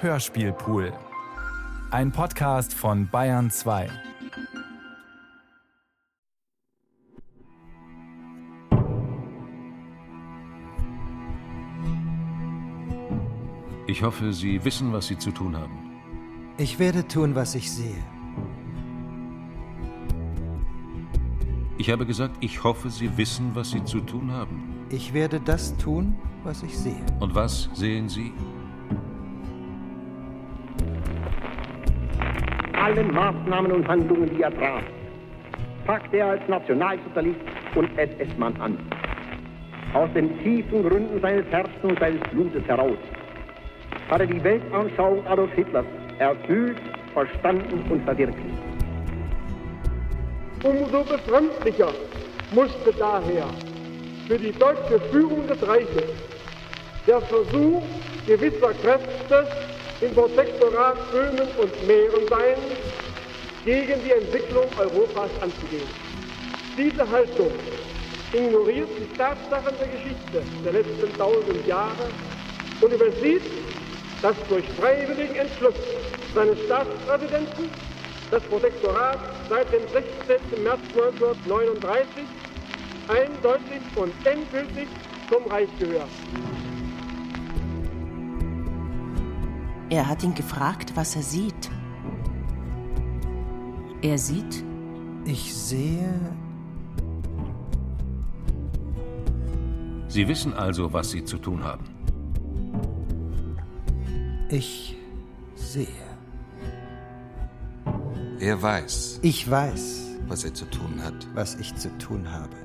Hörspielpool. Ein Podcast von Bayern 2. Ich hoffe, Sie wissen, was Sie zu tun haben. Ich werde tun, was ich sehe. Ich habe gesagt, ich hoffe, Sie wissen, was Sie zu tun haben. Ich werde das tun, was ich sehe. Und was sehen Sie? Alle Maßnahmen und Handlungen, die er traf, packte er als Nationalsozialist und SS-Mann an. Aus den tiefen Gründen seines Herzens und seines Blutes heraus hat er die Weltanschauung Adolf Hitlers erfüllt, verstanden und verwirklicht. Umso befremdlicher musste daher für die deutsche Führung des Reiches der Versuch gewisser Kräfte im Protektorat Böhmen und Mähren sein, gegen die Entwicklung Europas anzugehen. Diese Haltung ignoriert die Tatsachen der Geschichte der letzten tausend Jahre und übersieht, dass durch freiwilligen Entschluss seines Staatspräsidenten das Protektorat seit dem 16. März 1939 eindeutig und endgültig zum Reich gehört. Er hat ihn gefragt, was er sieht. Er sieht, Ich sehe. Sie wissen also, was Sie zu tun haben. Ich sehe. Er weiß, Ich weiß, was er zu tun hat. was ich zu tun habe.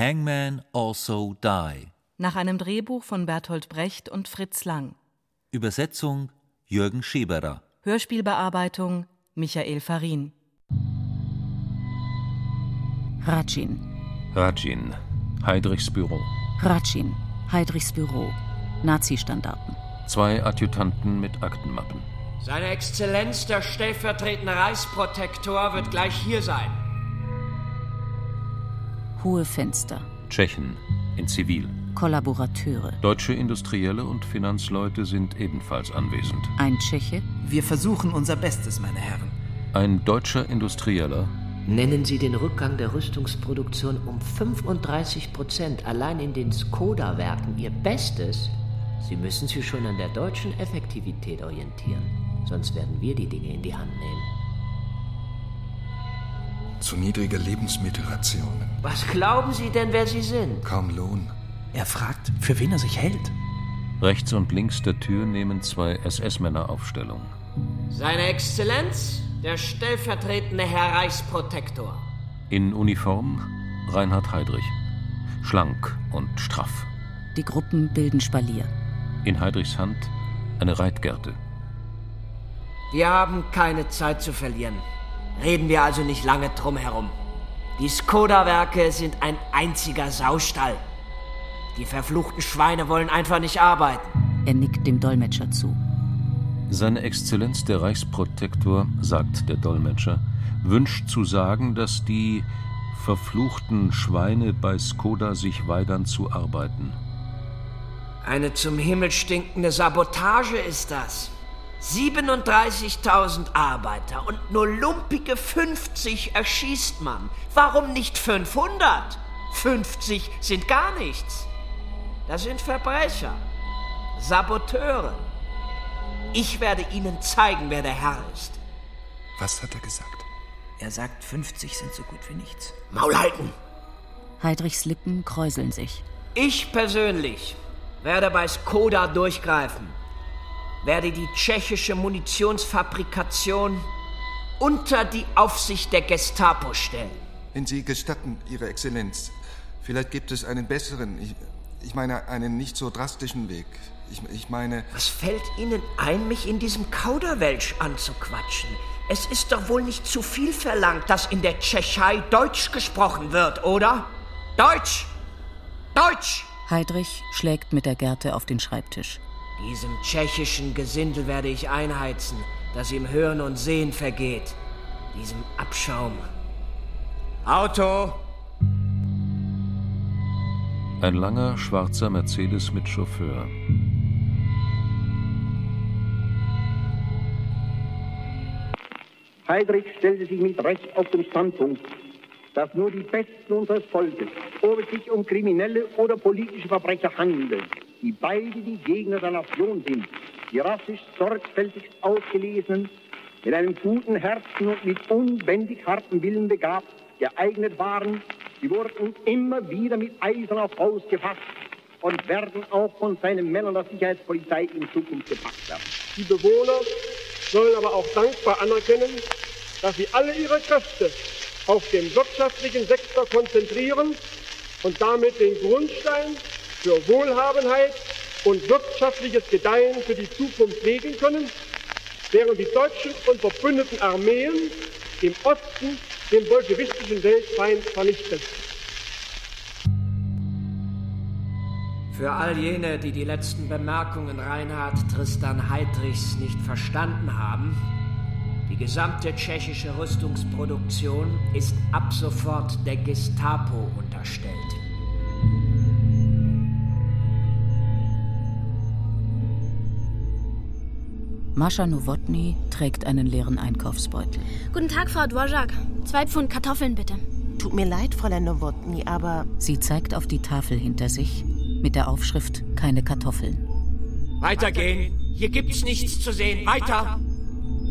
Hangman Also Die. nach einem Drehbuch von Bertolt Brecht und Fritz Lang. Übersetzung Jürgen Scheberer. Hörspielbearbeitung Michael Farin. Ratschin, Rajin, Heidrichs Büro. Ratschin, Heidrichs Büro, Nazi-Standarten. Zwei Adjutanten mit Aktenmappen. Seine Exzellenz, der stellvertretende Reichsprotektor, wird gleich hier sein. Hohe Fenster, Tschechen, in Zivil. Kollaborateure. Deutsche Industrielle und Finanzleute sind ebenfalls anwesend. Ein Tscheche, Wir versuchen unser Bestes, meine Herren. Ein deutscher Industrieller, Nennen Sie den Rückgang der Rüstungsproduktion um 35 Prozent allein in den Skoda-Werken Ihr Bestes? Sie müssen sich schon an der deutschen Effektivität orientieren. Sonst werden wir die Dinge in die Hand nehmen. Zu niedrige Lebensmittelrationen. Was glauben Sie denn, wer Sie sind? Kaum Lohn. Er fragt, für wen er sich hält. rechts und links der Tür nehmen zwei SS-Männer Aufstellung. Seine Exzellenz, der stellvertretende Herr Reichsprotektor. In Uniform Reinhard Heydrich. Schlank und straff. die Gruppen bilden Spalier. In Heydrichs Hand eine Reitgerte. Wir haben keine Zeit zu verlieren. Reden wir also nicht lange drum herum. Die Skoda-Werke sind ein einziger Saustall. Die verfluchten Schweine wollen einfach nicht arbeiten. Er nickt dem Dolmetscher zu. Seine Exzellenz der Reichsprotektor, sagt der Dolmetscher, wünscht zu sagen, dass die verfluchten Schweine bei Skoda sich weigern zu arbeiten. Eine zum Himmel stinkende Sabotage ist das. 37.000 Arbeiter und nur lumpige 50 erschießt man. Warum nicht 500? 50 sind gar nichts. Das sind Verbrecher, Saboteure. Ich werde Ihnen zeigen, wer der Herr ist. Was hat er gesagt? Er sagt, 50 sind so gut wie nichts. Maul halten! Heidrichs Lippen kräuseln sich. Ich persönlich werde bei Skoda durchgreifen, werde die tschechische Munitionsfabrikation unter die Aufsicht der Gestapo stellen. Wenn Sie gestatten, Ihre Exzellenz, vielleicht gibt es einen besseren, ich, ich meine einen nicht so drastischen Weg. Ich, ich meine, Was fällt Ihnen ein, mich in diesem Kauderwelsch anzuquatschen? Es ist doch wohl nicht zu viel verlangt, dass in der Tschechei Deutsch gesprochen wird, oder? Deutsch! Deutsch! Heidrich schlägt mit der Gerte auf den Schreibtisch. Diesem tschechischen Gesindel werde ich einheizen, das ihm Hören und Sehen vergeht. Diesem Abschaum. Auto! Ein langer, schwarzer Mercedes mit Chauffeur. Heydrich stellte sich mit Recht auf den Standpunkt, dass nur die Besten unseres Volkes, ob es sich um kriminelle oder politische Verbrecher handelt, die beide die Gegner der Nation sind, die rassisch sorgfältigst ausgelesenen, mit einem guten Herzen und mit unbändig hartem Willen begabt, geeignet waren, die wurden immer wieder mit eiserner Faust gefasst und werden auch von seinen Männern der Sicherheitspolizei in Zukunft gepackt werden. Die Bewohner sollen aber auch dankbar anerkennen, dass sie alle ihre Kräfte auf den wirtschaftlichen Sektor konzentrieren und damit den Grundstein für Wohlhabenheit und wirtschaftliches Gedeihen für die Zukunft legen können, während die deutschen und verbündeten Armeen im Osten den bolschewistischen Weltfeind vernichten. Für all jene, die die letzten Bemerkungen Reinhard Tristan Heydrichs nicht verstanden haben, die gesamte tschechische Rüstungsproduktion ist ab sofort der Gestapo unterstellt. Mascha Nowotny trägt einen leeren Einkaufsbeutel. Guten Tag, Frau Dvorak. Zwei Pfund Kartoffeln bitte. Tut mir leid, Fräulein Nowotny, aber. Sie zeigt auf die Tafel hinter sich mit der Aufschrift Keine Kartoffeln. Weitergehen! Hier gibt's nichts zu sehen. Weiter!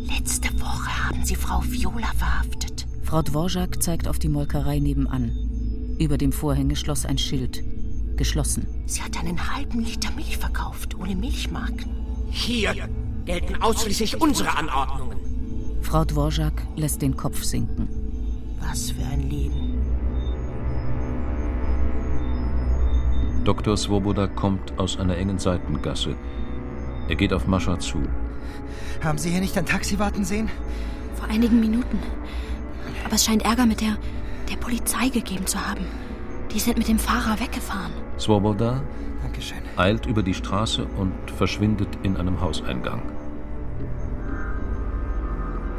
Letzte Woche haben Sie Frau Viola verhaftet. Frau Dvorak zeigt auf die Molkerei nebenan. Über dem Vorhängeschloss ein Schild. Geschlossen. Sie hat einen halben Liter Milch verkauft, ohne Milchmarken. Hier gelten ausschließlich unsere Anordnungen. Frau Dvorak lässt den Kopf sinken. Was für ein Leben. Dr. Svoboda kommt aus einer engen Seitengasse. Er geht auf Mascha zu. Haben Sie hier nicht ein Taxi warten sehen? Vor einigen Minuten. Aber es scheint Ärger mit der, der Polizei gegeben zu haben. Die sind mit dem Fahrer weggefahren. Svoboda Dankeschön. Eilt über die Straße und verschwindet in einem Hauseingang.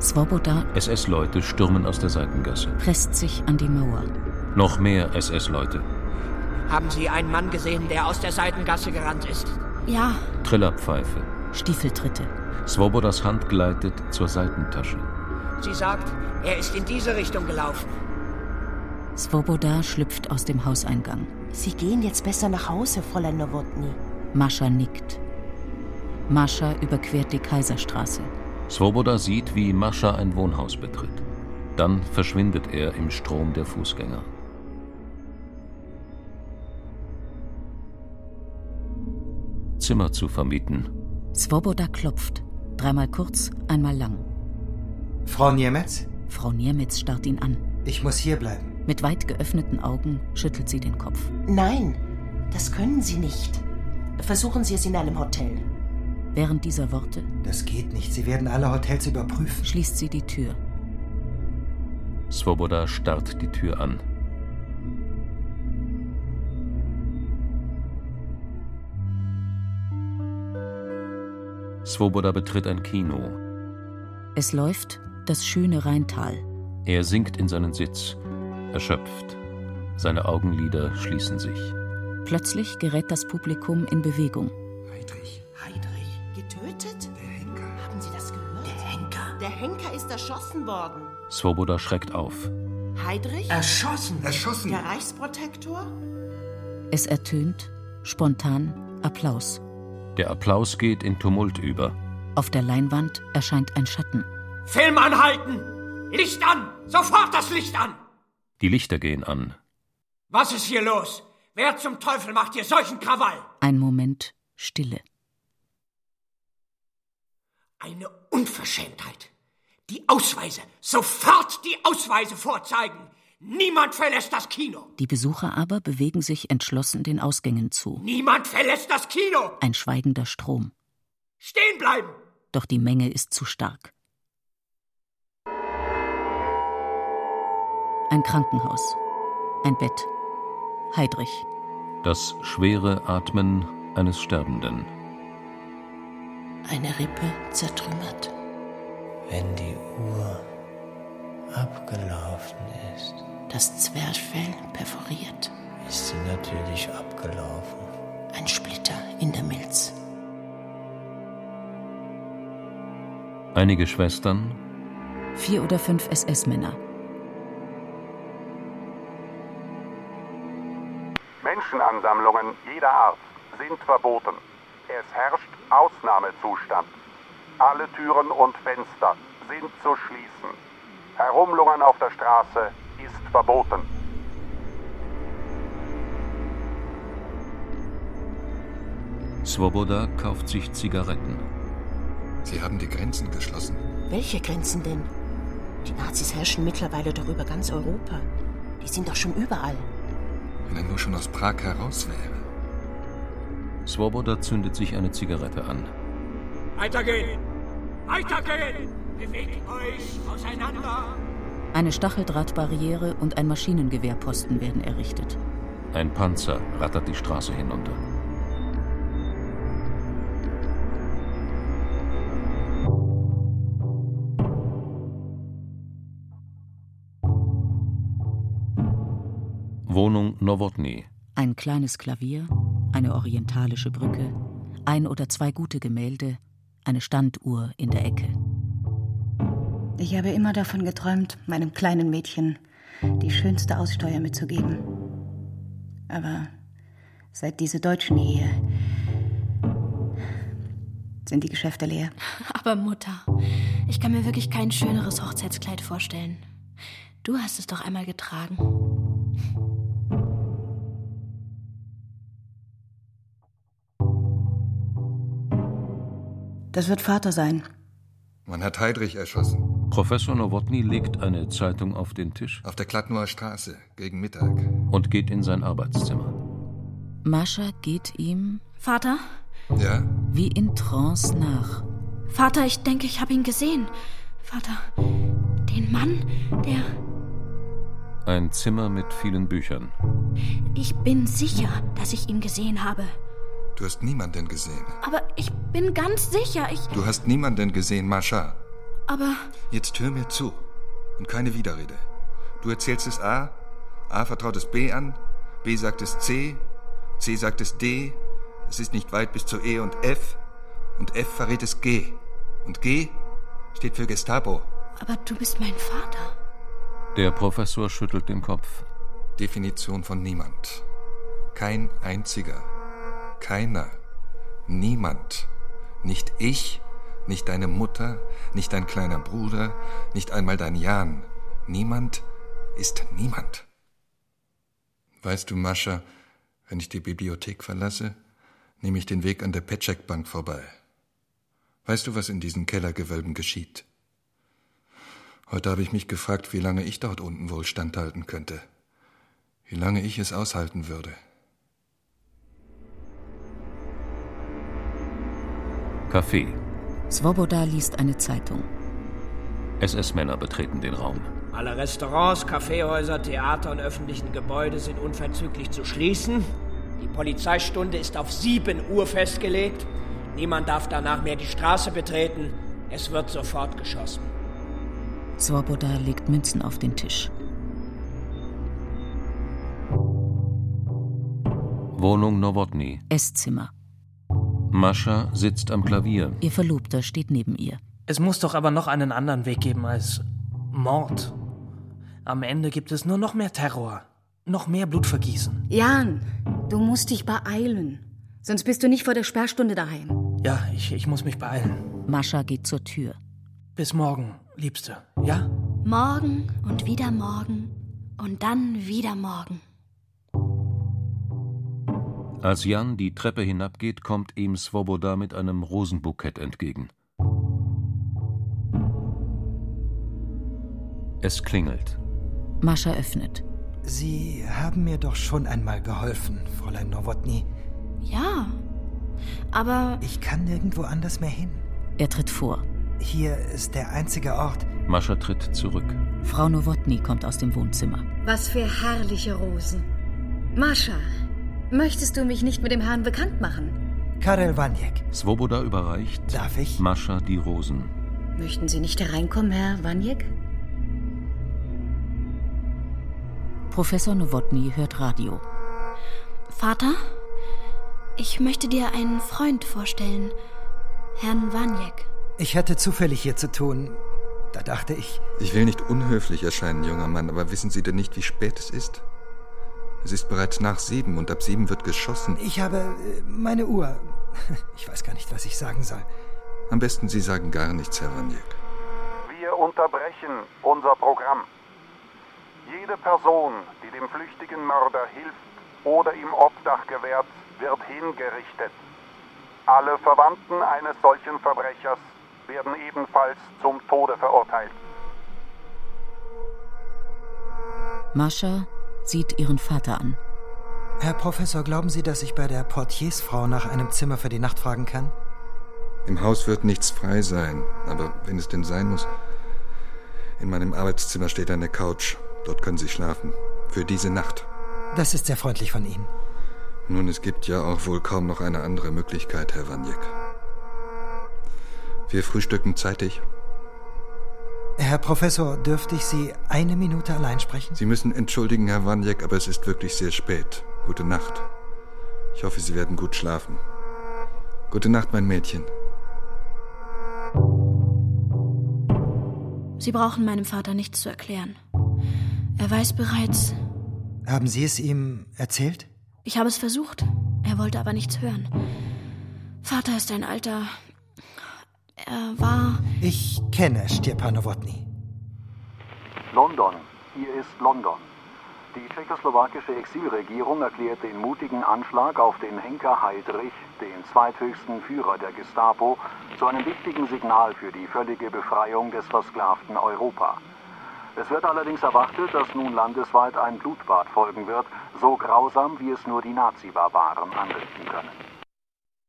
Svoboda SS-Leute stürmen aus der Seitengasse. presst sich an die Mauer. Noch mehr SS-Leute. Haben Sie einen Mann gesehen, der aus der Seitengasse gerannt ist? Ja, Trillerpfeife. Stiefeltritte. Svobodas Hand gleitet zur Seitentasche. Sie sagt, er ist in diese Richtung gelaufen. Svoboda schlüpft aus dem Hauseingang. Sie gehen jetzt besser nach Hause, Fräulein Nowotny. Mascha nickt. Mascha überquert die Kaiserstraße. Svoboda sieht, wie Mascha ein Wohnhaus betritt. Dann verschwindet er im Strom der Fußgänger. Zimmer zu vermieten. Svoboda klopft. Dreimal kurz, einmal lang. Frau Niemetz? Frau Niemitz starrt ihn an. Ich muss hier bleiben. Mit weit geöffneten Augen schüttelt sie den Kopf. Nein, das können Sie nicht. Versuchen Sie es in einem Hotel. Während dieser Worte Das geht nicht. Sie werden alle Hotels überprüfen. schließt sie die Tür. Svoboda starrt die Tür an. Svoboda betritt ein Kino. Es läuft das schöne Rheintal. Er sinkt in seinen Sitz, erschöpft. Seine Augenlider schließen sich. Plötzlich gerät das Publikum in Bewegung. Heidrich. Heidrich, getötet? Der Henker. Haben Sie das gehört? Der Henker. Der Henker ist erschossen worden. Svoboda schreckt auf. Heidrich? Erschossen. Erschossen. Der Reichsprotektor? Es ertönt spontan Applaus. Der Applaus geht in Tumult über. Auf der Leinwand erscheint ein Schatten. Film anhalten! Licht an! Sofort das Licht an! Die Lichter gehen an. Was ist hier los? Wer zum Teufel macht hier solchen Krawall? Ein Moment Stille. Eine Unverschämtheit. Die Ausweise. Sofort die Ausweise vorzeigen. Niemand verlässt das Kino. Die Besucher aber bewegen sich entschlossen den Ausgängen zu. Niemand verlässt das Kino. Ein schweigender Strom. Stehen bleiben. Doch die Menge ist zu stark. Ein Krankenhaus. Ein Bett. Heidrich. Das schwere Atmen eines Sterbenden. Eine Rippe zertrümmert. Wenn die Uhr abgelaufen ist, Das Zwerchfell perforiert. ist sie natürlich abgelaufen. abgelaufen. Ein Splitter in der Milz. Einige Schwestern, Vier oder fünf SS-Männer. Menschenansammlungen jeder Art sind verboten. Es herrscht Ausnahmezustand. Alle Türen und Fenster sind zu schließen. Herumlungern auf der Straße ist verboten. Svoboda kauft sich Zigaretten. Sie haben die Grenzen geschlossen. Welche Grenzen denn? Die Nazis herrschen mittlerweile doch über ganz Europa. Die sind doch schon überall. Wenn er nur schon aus Prag heraus wäre. Svoboda zündet sich eine Zigarette an. Weitergehen! Weitergehen! Bewegt euch auseinander! Eine Stacheldrahtbarriere und ein Maschinengewehrposten werden errichtet. Ein Panzer rattert die Straße hinunter. Wohnung Nowotny. Ein kleines Klavier, eine orientalische Brücke, ein oder zwei gute Gemälde, eine Standuhr in der Ecke. Ich habe immer davon geträumt, meinem kleinen Mädchen die schönste Aussteuer mitzugeben. Aber seit diese Deutschen hier sind die Geschäfte leer. Aber Mutter, ich kann mir wirklich kein schöneres Hochzeitskleid vorstellen. Du hast es doch einmal getragen. Das wird Vater sein. Man hat Heidrich erschossen. Professor Nowotny legt eine Zeitung auf den Tisch Auf der Kladnoer Straße, gegen Mittag. und geht in sein Arbeitszimmer. Mascha geht ihm Vater? Ja? wie in Trance nach. Vater, ich denke, ich habe ihn gesehen. Vater, den Mann, der. Ein Zimmer mit vielen Büchern. Ich bin sicher, dass ich ihn gesehen habe. Du hast niemanden gesehen. Aber ich bin ganz sicher, ich. Du hast niemanden gesehen, Mascha. Aber. Jetzt hör mir zu. Und keine Widerrede. Du erzählst es A, A vertraut es B an, B sagt es C, C sagt es D, es ist nicht weit bis zu E und F, und F verrät es G. Und G steht für Gestapo. Aber du bist mein Vater. Der Professor schüttelt den Kopf. Definition von niemand. Kein einziger. Keiner. Niemand. Nicht ich, nicht deine Mutter, nicht dein kleiner Bruder, nicht einmal dein Jan. Niemand ist niemand. Weißt du, Mascha, wenn ich die Bibliothek verlasse, nehme ich den Weg an der Petschek-Bank vorbei. Weißt du, was in diesen Kellergewölben geschieht? Heute habe ich mich gefragt, wie lange ich dort unten wohl standhalten könnte. Wie lange ich es aushalten würde. Café. Svoboda liest eine Zeitung. SS-Männer betreten den Raum. Alle Restaurants, Kaffeehäuser, Theater und öffentlichen Gebäude sind unverzüglich zu schließen. Die Polizeistunde ist auf 7 Uhr festgelegt. Niemand darf danach mehr die Straße betreten. Es wird sofort geschossen. Svoboda legt Münzen auf den Tisch. Wohnung Nowotny. Esszimmer. Mascha sitzt am Klavier. Ihr Verlobter steht neben ihr. Es muss doch aber noch einen anderen Weg geben als Mord. Am Ende gibt es nur noch mehr Terror, noch mehr Blutvergießen. Jan, du musst dich beeilen. Sonst bist du nicht vor der Sperrstunde daheim. Ja, ich, ich muss mich beeilen. Mascha geht zur Tür. Bis morgen, Liebste. Ja? Morgen und wieder morgen und dann wieder morgen. Als Jan die Treppe hinabgeht, kommt ihm Svoboda mit einem Rosenbukett entgegen. Es klingelt. Mascha öffnet. Sie haben mir doch schon einmal geholfen, Fräulein Nowotny. Ja, aber. Ich kann nirgendwo anders mehr hin. Er tritt vor. Hier ist der einzige Ort. Mascha tritt zurück. Frau Nowotny kommt aus dem Wohnzimmer. Was für herrliche Rosen. Mascha, möchtest du mich nicht mit dem Herrn bekannt machen? Karel Waniek. Svoboda überreicht Darf ich? Mascha die Rosen. Möchten Sie nicht hereinkommen, Herr Waniek? Professor Nowotny hört Radio. Vater, ich möchte dir einen Freund vorstellen, Herrn Waniek. Ich hatte zufällig hier zu tun. Da dachte ich. Ich will nicht unhöflich erscheinen, junger Mann, aber wissen Sie denn nicht, wie spät es ist? Es ist bereits nach sieben und ab sieben wird geschossen. Ich habe äh, meine Uhr. Ich weiß gar nicht, was ich sagen soll. Am besten Sie sagen gar nichts, Herr Waniek. Wir unterbrechen unser Programm. Jede Person, die dem flüchtigen Mörder hilft oder ihm Obdach gewährt, wird hingerichtet. Alle Verwandten eines solchen Verbrechers werden ebenfalls zum Tode verurteilt. Mascha sieht ihren Vater an. Herr Professor, glauben Sie, dass ich bei der Portiersfrau nach einem Zimmer für die Nacht fragen kann? Im Haus wird nichts frei sein, aber wenn es denn sein muss. In meinem Arbeitszimmer steht eine Couch. Dort können Sie schlafen. Für diese Nacht. Das ist sehr freundlich von Ihnen. Nun, es gibt ja auch wohl kaum noch eine andere Möglichkeit, Herr Wanjek. Wir frühstücken zeitig. Herr Professor, dürfte ich Sie eine Minute allein sprechen? Sie müssen entschuldigen, Herr Wanjek, aber es ist wirklich sehr spät. Gute Nacht. Ich hoffe, Sie werden gut schlafen. Gute Nacht, mein Mädchen. Sie brauchen meinem Vater nichts zu erklären. Er weiß bereits. Haben Sie es ihm erzählt? Ich habe es versucht. Er wollte aber nichts hören. Vater ist ein alter. Er war. Ich kenne Stepanowotny. London. Hier ist London. Die tschechoslowakische Exilregierung erklärt den mutigen Anschlag auf den Henker Heydrich, den zweithöchsten Führer der Gestapo, zu einem wichtigen Signal für die völlige Befreiung des versklavten Europa. Es wird allerdings erwartet, dass nun landesweit ein Blutbad folgen wird, so grausam, wie es nur die Nazi-Barbaren anrichten können.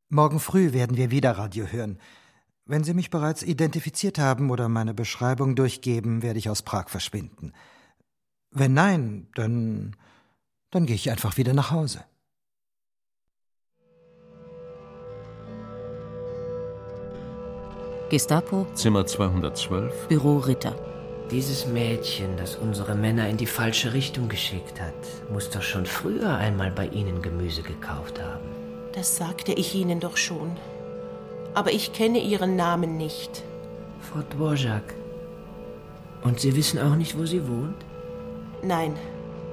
Morgen früh werden wir wieder Radio hören. Wenn Sie mich bereits identifiziert haben oder meine Beschreibung durchgeben, werde ich aus Prag verschwinden. Wenn nein, dann. dann gehe ich einfach wieder nach Hause. Gestapo. Zimmer 212. Büro Ritter. Dieses Mädchen, das unsere Männer in die falsche Richtung geschickt hat, muss doch schon früher einmal bei Ihnen Gemüse gekauft haben. Das sagte ich Ihnen doch schon. Aber ich kenne Ihren Namen nicht. Frau Dvorak. Und Sie wissen auch nicht, wo sie wohnt? Nein.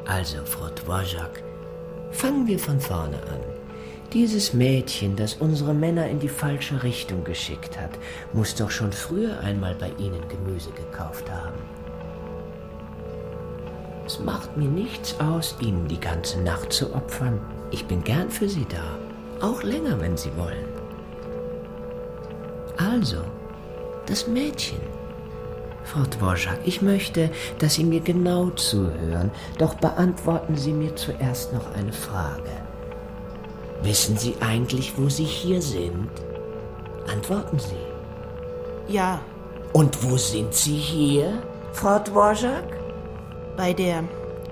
Also, Frau Dvorak, fangen wir von vorne an. Dieses Mädchen, das unsere Männer in die falsche Richtung geschickt hat, muss doch schon früher einmal bei Ihnen Gemüse gekauft haben. Es macht mir nichts aus, Ihnen die ganze Nacht zu opfern. Ich bin gern für Sie da. Auch länger, wenn Sie wollen. Also, das Mädchen. Frau Dvorak, ich möchte, dass Sie mir genau zuhören, doch beantworten Sie mir zuerst noch eine Frage. Wissen Sie eigentlich, wo Sie hier sind? Antworten Sie. Ja. Und wo sind Sie hier, Frau Dvorak? Bei der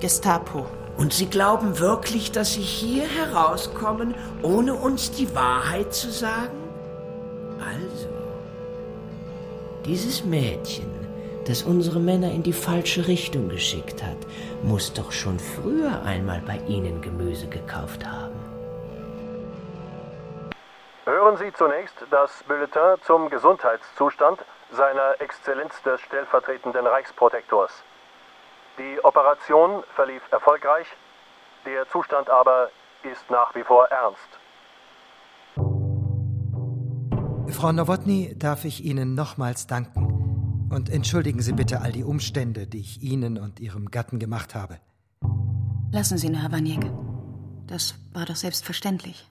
Gestapo. Und Sie glauben wirklich, dass Sie hier herauskommen, ohne uns die Wahrheit zu sagen? Dieses Mädchen, das unsere Männer in die falsche Richtung geschickt hat, muss doch schon früher einmal bei Ihnen Gemüse gekauft haben. Hören Sie zunächst das Bulletin zum Gesundheitszustand seiner Exzellenz des stellvertretenden Reichsprotektors. Die Operation verlief erfolgreich, der Zustand aber ist nach wie vor ernst. Frau Nowotny, darf ich Ihnen nochmals danken. Und entschuldigen Sie bitte all die Umstände, die ich Ihnen und Ihrem Gatten gemacht habe. Lassen Sie, Herr Waniek. Das war doch selbstverständlich.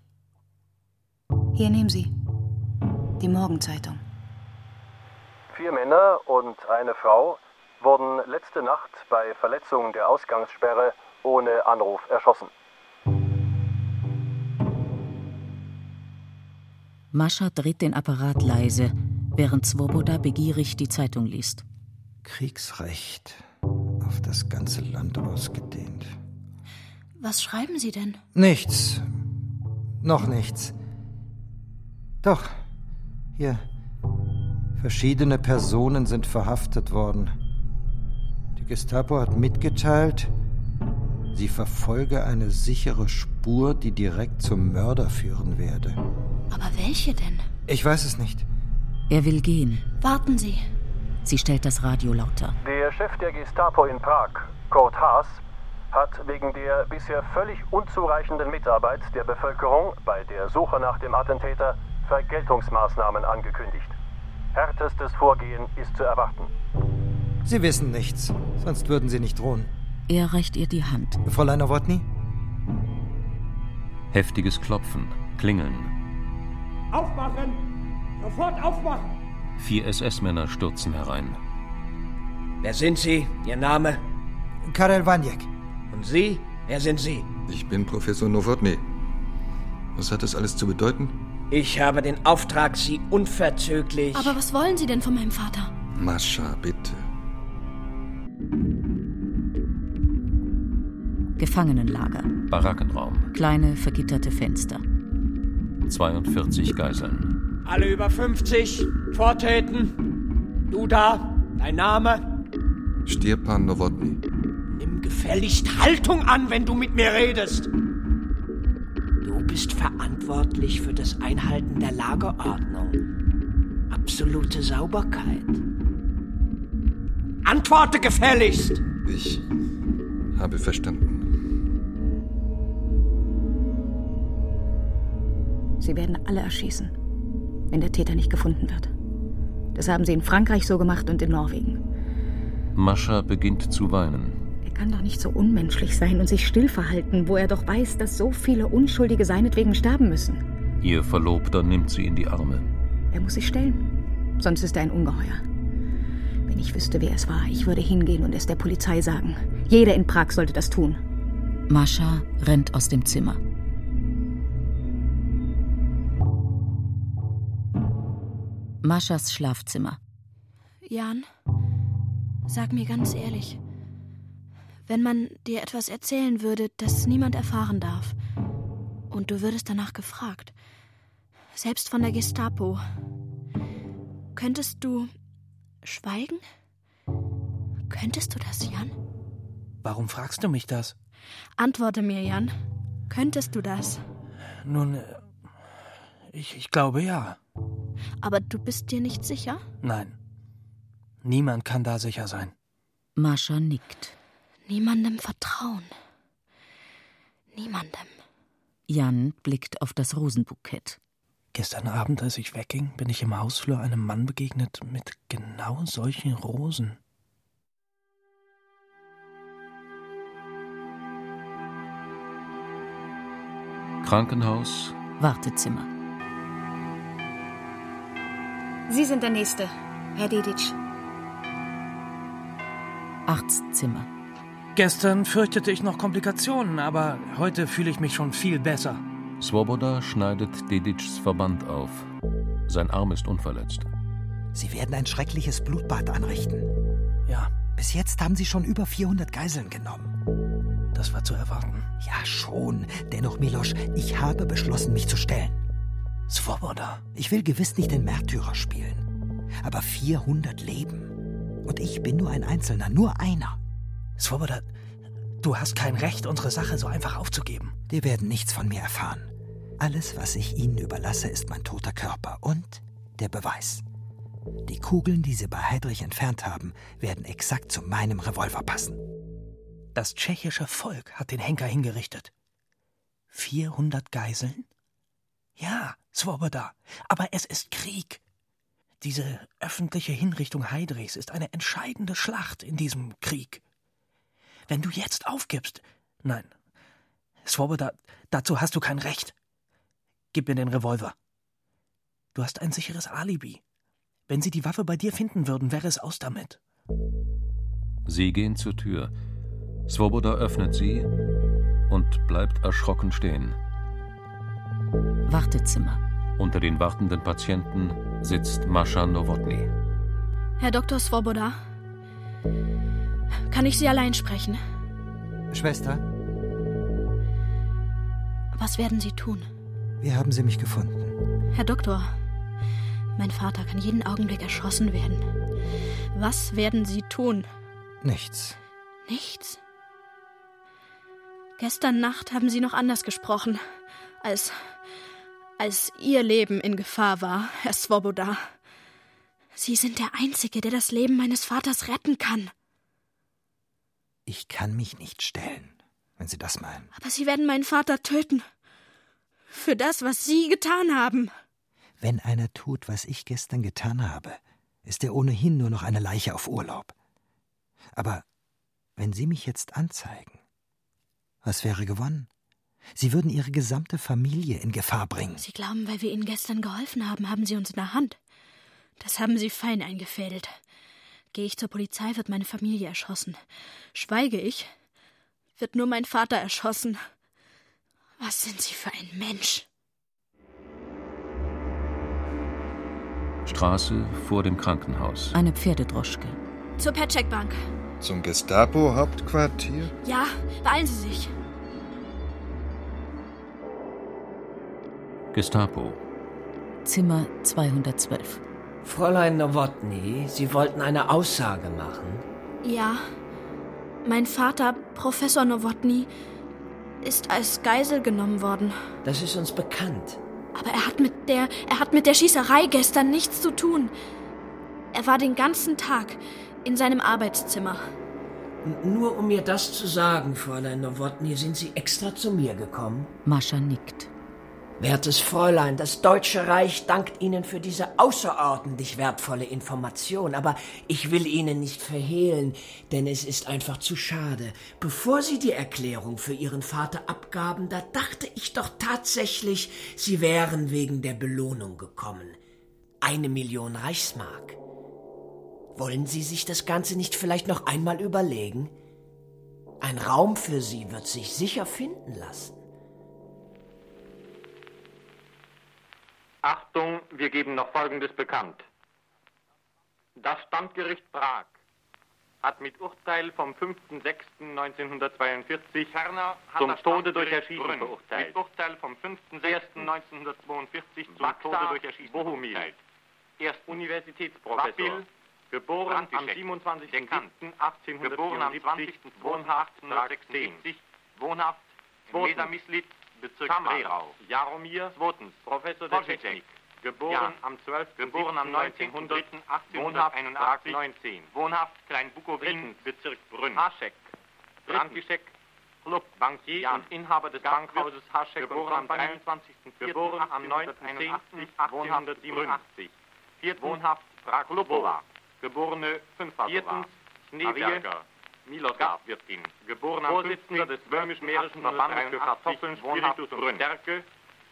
Hier nehmen Sie die Morgenzeitung. Vier Männer und eine Frau wurden letzte Nacht bei Verletzung der Ausgangssperre ohne Anruf erschossen. Mascha dreht den Apparat leise, während Swoboda begierig die Zeitung liest. Kriegsrecht auf das ganze Land ausgedehnt. Was schreiben Sie denn? Nichts. Noch nichts. Doch, hier. Verschiedene Personen sind verhaftet worden. Die Gestapo hat mitgeteilt, sie verfolge eine sichere Spur Spur, die direkt zum Mörder führen werde. Aber welche denn? Ich weiß es nicht. Er will gehen. Warten Sie. Sie stellt das Radio lauter. Der Chef der Gestapo in Prag, Kurt Haas, hat wegen der bisher völlig unzureichenden Mitarbeit der Bevölkerung bei der Suche nach dem Attentäter Vergeltungsmaßnahmen angekündigt. Härtestes Vorgehen ist zu erwarten. Sie wissen nichts, sonst würden Sie nicht drohen. Er reicht ihr die Hand. Fräulein Nowotny? Heftiges Klopfen, Klingeln. Aufmachen! Sofort aufmachen! Vier SS-Männer stürzen herein. Wer sind Sie? Ihr Name? Karel Waniek. Und Sie? Wer sind Sie? Ich bin Professor Nowotny. Was hat das alles zu bedeuten? Ich habe den Auftrag, Sie unverzüglich. Aber was wollen Sie denn von meinem Vater? Mascha, bitte. Gefangenenlager. Barackenraum. Kleine vergitterte Fenster. 42 Geiseln. Alle über 50. Vortreten. Du da. Dein Name? Stirpan Nowotny. Nimm gefälligst Haltung an, wenn du mit mir redest. Du bist verantwortlich für das Einhalten der Lagerordnung. Absolute Sauberkeit. Antworte gefälligst! Ich habe verstanden. Sie werden alle erschießen, wenn der Täter nicht gefunden wird. Das haben sie in Frankreich so gemacht und in Norwegen. Mascha beginnt zu weinen. Er kann doch nicht so unmenschlich sein und sich still verhalten, wo er doch weiß, dass so viele Unschuldige seinetwegen sterben müssen. Ihr Verlobter nimmt sie in die Arme. Er muss sich stellen, sonst ist er ein Ungeheuer. Wenn ich wüsste, wer es war, ich würde hingehen und es der Polizei sagen. Jeder in Prag sollte das tun. Mascha rennt aus dem Zimmer. Maschas Schlafzimmer. Jan, sag mir ganz ehrlich, wenn man dir etwas erzählen würde, das niemand erfahren darf, und du würdest danach gefragt, selbst von der Gestapo, könntest du schweigen? Könntest du das, Jan? Warum fragst du mich das? Antworte mir, Jan. Könntest du das? Nun, äh, ich, ich glaube ja. Aber du bist dir nicht sicher? Nein. Niemand kann da sicher sein. Mascha nickt. Niemandem vertrauen. Niemandem. Jan blickt auf das Rosenbukett. Gestern Abend, als ich wegging, bin ich im Hausflur einem Mann begegnet mit genau solchen Rosen. Krankenhaus. Wartezimmer. Sie sind der Nächste, Herr Dedic. Arztzimmer. Gestern fürchtete ich noch Komplikationen, aber heute fühle ich mich schon viel besser. Swoboda schneidet Dedics Verband auf. Sein Arm ist unverletzt. Sie werden ein schreckliches Blutbad anrichten. Ja. Bis jetzt haben Sie schon über 400 Geiseln genommen. Das war zu erwarten. Ja, schon. Dennoch, Milosch, ich habe beschlossen, mich zu stellen. Swoboda. Ich will gewiss nicht den Märtyrer spielen. Aber 400 Leben. Und ich bin nur ein Einzelner, nur einer. Swoboda, du hast kein Recht, unsere Sache so einfach aufzugeben. Die werden nichts von mir erfahren. Alles, was ich ihnen überlasse, ist mein toter Körper und der Beweis. Die Kugeln, die sie bei Heydrich entfernt haben, werden exakt zu meinem Revolver passen. Das tschechische Volk hat den Henker hingerichtet. 400 Geiseln? Ja, Swoboda, aber es ist Krieg. Diese öffentliche Hinrichtung Heydrichs ist eine entscheidende Schlacht in diesem Krieg. Wenn du jetzt aufgibst. Nein. Swoboda, dazu hast du kein Recht. Gib mir den Revolver. Du hast ein sicheres Alibi. Wenn sie die Waffe bei dir finden würden, wäre es aus damit. Sie gehen zur Tür. Swoboda öffnet sie und bleibt erschrocken stehen. Wartezimmer. Unter den wartenden Patienten sitzt Mascha Nowotny. Herr Dr. Svoboda, kann ich Sie allein sprechen? Schwester? Was werden Sie tun? Wie haben Sie mich gefunden? Herr Doktor, mein Vater kann jeden Augenblick erschossen werden. Was werden Sie tun? Nichts. Nichts? Gestern Nacht haben Sie noch anders gesprochen, als als Ihr Leben in Gefahr war, Herr Swoboda. Sie sind der Einzige, der das Leben meines Vaters retten kann. Ich kann mich nicht stellen, wenn Sie das meinen. Aber Sie werden meinen Vater töten. Für das, was Sie getan haben. Wenn einer tut, was ich gestern getan habe, ist er ohnehin nur noch eine Leiche auf Urlaub. Aber wenn Sie mich jetzt anzeigen, was wäre gewonnen? Sie würden Ihre gesamte Familie in Gefahr bringen. Sie glauben, weil wir Ihnen gestern geholfen haben, haben Sie uns in der Hand. Das haben Sie fein eingefädelt. Gehe ich zur Polizei, wird meine Familie erschossen. Schweige ich, wird nur mein Vater erschossen. Was sind Sie für ein Mensch? Straße vor dem Krankenhaus. Eine Pferdedroschke. Zur Petcheckbank. Zum Gestapo-Hauptquartier? Ja, beeilen Sie sich. Gestapo. Zimmer 212. Fräulein Nowotny, Sie wollten eine Aussage machen? Ja. Mein Vater, Professor Nowotny, ist als Geisel genommen worden. Das ist uns bekannt. Aber er hat mit der er hat mit der Schießerei gestern nichts zu tun. Er war den ganzen Tag in seinem Arbeitszimmer. Nur um mir das zu sagen, Fräulein Nowotny, sind Sie extra zu mir gekommen? Mascha nickt. Wertes Fräulein, das Deutsche Reich dankt Ihnen für diese außerordentlich wertvolle Information, aber ich will Ihnen nicht verhehlen, denn es ist einfach zu schade. Bevor Sie die Erklärung für Ihren Vater abgaben, da dachte ich doch tatsächlich, Sie wären wegen der Belohnung gekommen. Eine Million Reichsmark. Wollen Sie sich das Ganze nicht vielleicht noch einmal überlegen? Ein Raum für Sie wird sich sicher finden lassen. Achtung, wir geben noch Folgendes bekannt. Das Standgericht Prag hat mit Urteil vom 5.6.1942 Ferner zum Tode durch Erschießen Brünn verurteilt. Mit Urteil vom 5.6.1942 zum Tode durch Erschießen Bohumil. Erst Universitätsprofessor. Geboren am 27.07.1870, geboren am 20. wohnhaft 1976, wohnhaft Mesa-Mislit, Bezirk Kammerau. Jaromir, zweitens, Professor der Technik. Geboren ja. am 12. Geboren am 1900. Wohnhaft 19. Wohnhaft Kleinbukowin, Bezirk Brünn. Haschek. Brandischek. Club, Bankier ja. und Inhaber des Bankhauses Haschek. Geboren am 23. Geboren am 19.10.1887. Viertens, Wohnhaft Praklubova. Geborene Fünffacher. Viertens, Schneeberger. Miloslav Wirtin, geboren am Vorsitzender des Böhmisch-Mährischen Verbandes für Kartoffeln, Spiritus und Stärke,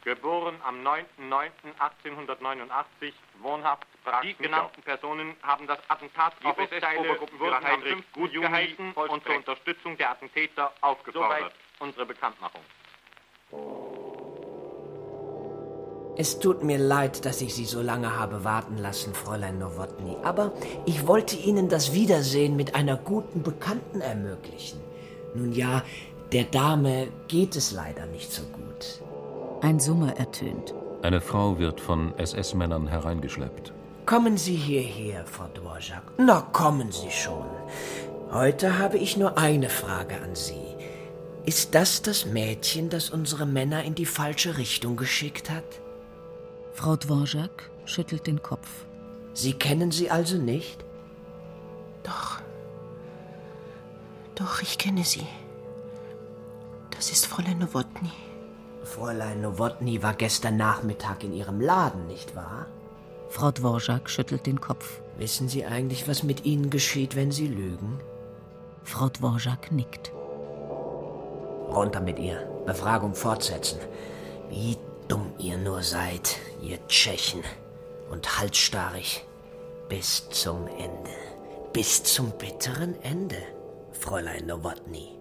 geboren am 9.9.1889, wohnhaft Prag. Die genannten Personen haben das Attentat die SS-Obergruppenführer Heinrich gut geheißen und zur Unterstützung der Attentäter aufgefordert. Soweit unsere Bekanntmachung. Es tut mir leid, dass ich Sie so lange habe warten lassen, Fräulein Nowotny, aber ich wollte Ihnen das Wiedersehen mit einer guten Bekannten ermöglichen. Nun ja, der Dame geht es leider nicht so gut. Ein Summer ertönt. Eine Frau wird von SS-Männern hereingeschleppt. Kommen Sie hierher, Frau Dvorak. Na, kommen Sie schon. Heute habe ich nur eine Frage an Sie. Ist das das Mädchen, das unsere Männer in die falsche Richtung geschickt hat? Frau Dvorak schüttelt den Kopf. Sie kennen sie also nicht? Doch. Doch, ich kenne sie. Das ist Fräulein Nowotny. Fräulein Nowotny war gestern Nachmittag in Ihrem Laden, nicht wahr? Frau Dvorak schüttelt den Kopf. Wissen Sie eigentlich, was mit Ihnen geschieht, wenn Sie lügen? Frau Dvorak nickt. Runter mit ihr. Befragung fortsetzen. Wie dumm ihr nur seid, ihr Tschechen. Und halsstarrig. Bis zum Ende. Bis zum bitteren Ende, Fräulein Nowotny.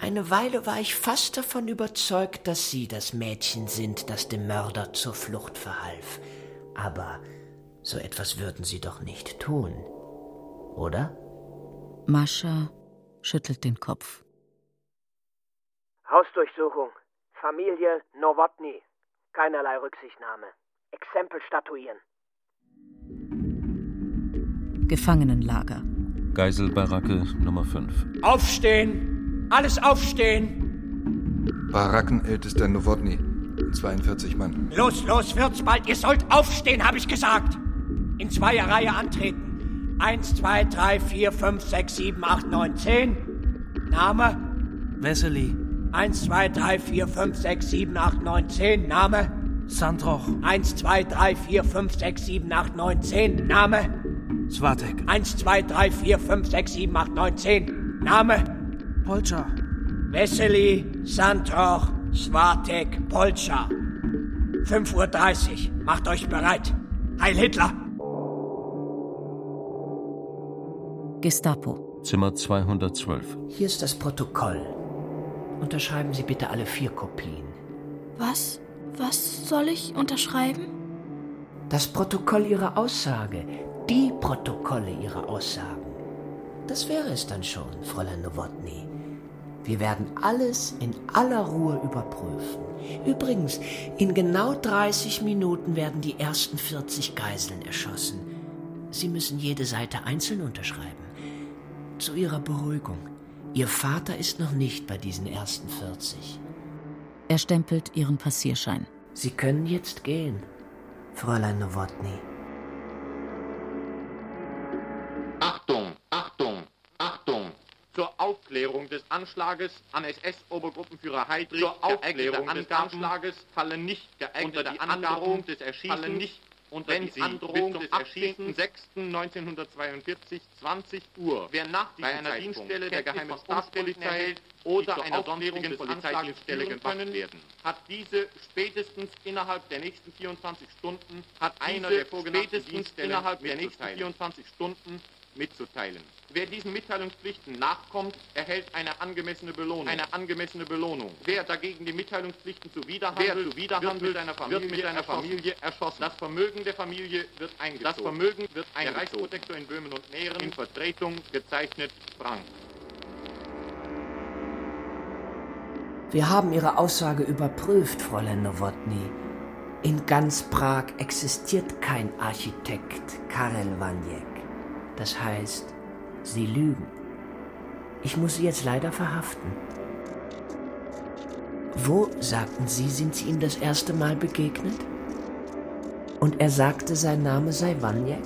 Eine Weile war ich fast davon überzeugt, dass Sie das Mädchen sind, das dem Mörder zur Flucht verhalf. Aber so etwas würden Sie doch nicht tun, oder? Mascha schüttelt den Kopf. Hausdurchsuchung. Familie Nowotny. Keinerlei Rücksichtnahme. Exempel statuieren. Gefangenenlager. Geiselbaracke Nummer 5. Aufstehen! Alles aufstehen! Barackenältester Nowotny. 42 Mann. Los, los, wird's bald. Ihr sollt aufstehen, habe ich gesagt. In zweier Reihe antreten. Eins, zwei, drei, vier, fünf, sechs, sieben, acht, neun, zehn. Name? Wesley. Eins, zwei, drei, vier, fünf, sechs, sieben, acht, neun, zehn. Name? Sandroch. Eins, zwei, drei, vier, fünf, sechs, sieben, acht, neun, zehn. Name? Swatek. Eins, zwei, drei, vier, fünf, sechs, sieben, acht, neun, zehn. Name? Polcha. Wessely, Sandroch, Swatek, Polcha. 5.30 Uhr. Macht euch bereit. Heil Hitler! Gestapo. Zimmer 212. Hier ist das Protokoll. Unterschreiben Sie bitte alle vier Kopien. Was? Was soll ich unterschreiben? Das Protokoll Ihrer Aussage. Die Protokolle Ihrer Aussagen. Das wäre es dann schon, Fräulein Nowotny. Wir werden alles in aller Ruhe überprüfen. Übrigens, in genau 30 Minuten werden die ersten 40 Geiseln erschossen. Sie müssen jede Seite einzeln unterschreiben. Zu Ihrer Beruhigung. Ihr Vater ist noch nicht bei diesen ersten 40. Er stempelt ihren Passierschein. Sie können jetzt gehen, Fräulein Nowotny. Achtung, Achtung, Achtung! Zur Aufklärung des Anschlages an SS-Obergruppenführer Heydrich zur Aufklärung des Anschlages fallen nicht unter die Androhung des Erschießens nicht unter wenn die Androhung des Erschießens 6.1942 20 Uhr. Wer nach bei einer Dienststelle der Geheimen Staatspolizei oder einer sonstigen Polizeidienststelle gemacht werden, hat diese spätestens innerhalb der nächsten 24 Stunden hat einer der vorgenannten Dienststellen innerhalb der nächsten 24 Stunden mitzuteilen. Wer diesen Mitteilungspflichten nachkommt, erhält eine angemessene Belohnung. Eine angemessene Belohnung. Wer dagegen die Mitteilungspflichten zuwiderhandelt, wird mit einer Familie, wird mit einer Familie erschossen. Das Vermögen der Familie wird eingezogen. Das Vermögen wird eingezogen. Der Reichsprotektor in Böhmen und Mähren in Vertretung gezeichnet Frank. Wir haben Ihre Aussage überprüft, Fräulein Nowotny. In ganz Prag existiert kein Architekt Karel Waniek. Das heißt, Sie lügen. Ich muss Sie jetzt leider verhaften. Wo, sagten Sie, sind Sie ihm das erste Mal begegnet? Und er sagte, sein Name sei Waniek?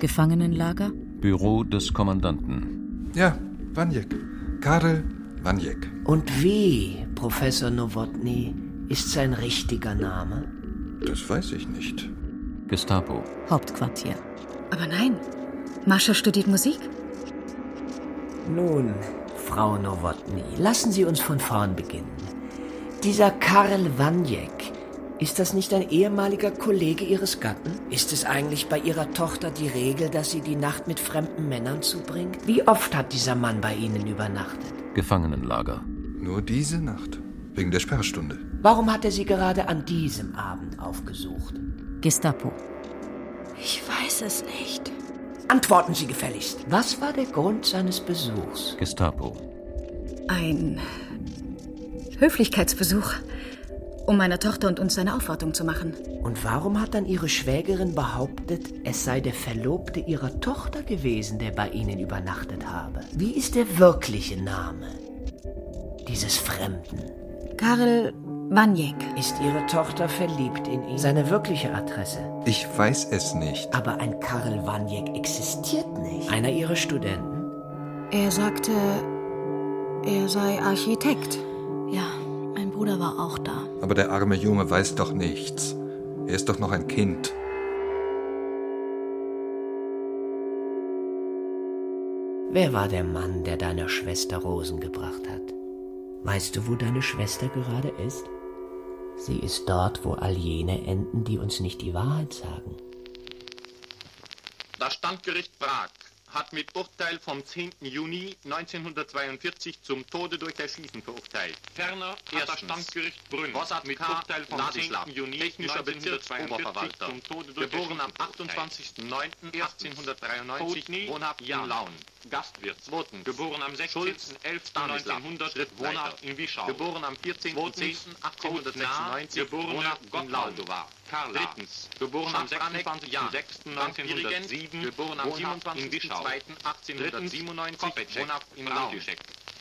Gefangenenlager? Büro des Kommandanten. Ja, Waniek. Karel Waniek. Und wie, Professor Nowotny, ist sein richtiger Name? Das weiß ich nicht. Gestapo. Hauptquartier. Aber nein, Mascha studiert Musik. Nun, Frau Nowotny, lassen Sie uns von vorn beginnen. Dieser Karl Waniek, ist das nicht ein ehemaliger Kollege Ihres Gatten? Ist es eigentlich bei Ihrer Tochter die Regel, dass sie die Nacht mit fremden Männern zubringt? Wie oft hat dieser Mann bei Ihnen übernachtet? Gefangenenlager. Nur diese Nacht. Wegen der Sperrstunde. Warum hat er Sie gerade an diesem Abend aufgesucht? Gestapo. Ich weiß es nicht. Antworten Sie gefälligst. Was war der Grund seines Besuchs? Gestapo. Ein Höflichkeitsbesuch, um meiner Tochter und uns eine Aufwartung zu machen. Und warum hat dann Ihre Schwägerin behauptet, es sei der Verlobte Ihrer Tochter gewesen, der bei Ihnen übernachtet habe? Wie ist der wirkliche Name dieses Fremden? Karel Waniek. Ist Ihre Tochter verliebt in ihn? Seine wirkliche Adresse? Ich weiß es nicht. Aber ein Karl Waniek existiert nicht. Einer Ihrer Studenten? Er sagte, er sei Architekt. Ja, mein Bruder war auch da. Aber der arme Junge weiß doch nichts. Er ist doch noch ein Kind. Wer war der Mann, der deiner Schwester Rosen gebracht hat? Weißt du, wo deine Schwester gerade ist? Sie ist dort, wo all jene enden, die uns nicht die Wahrheit sagen. Das Standgericht Prag hat mit Urteil vom 10. Juni 1942 zum Tode durch Erschießen verurteilt. Ferner hat das Standgericht Brünn mit Urteil vom Ladislav, 10. Juni technischer Bezirksoberverwalter zum Tode durch geboren am 28.09.1893 wohnhaft in Laun. Gastwirt. Zweitens. Geboren am 16.11.1900 wohnhaft in Wischau. Geboren am 14.10.1896 geboren in Laudova. Karla. Drittens. Geboren am 26.06.1907 geboren am 27. 1897 wohnhaft in Laudischek.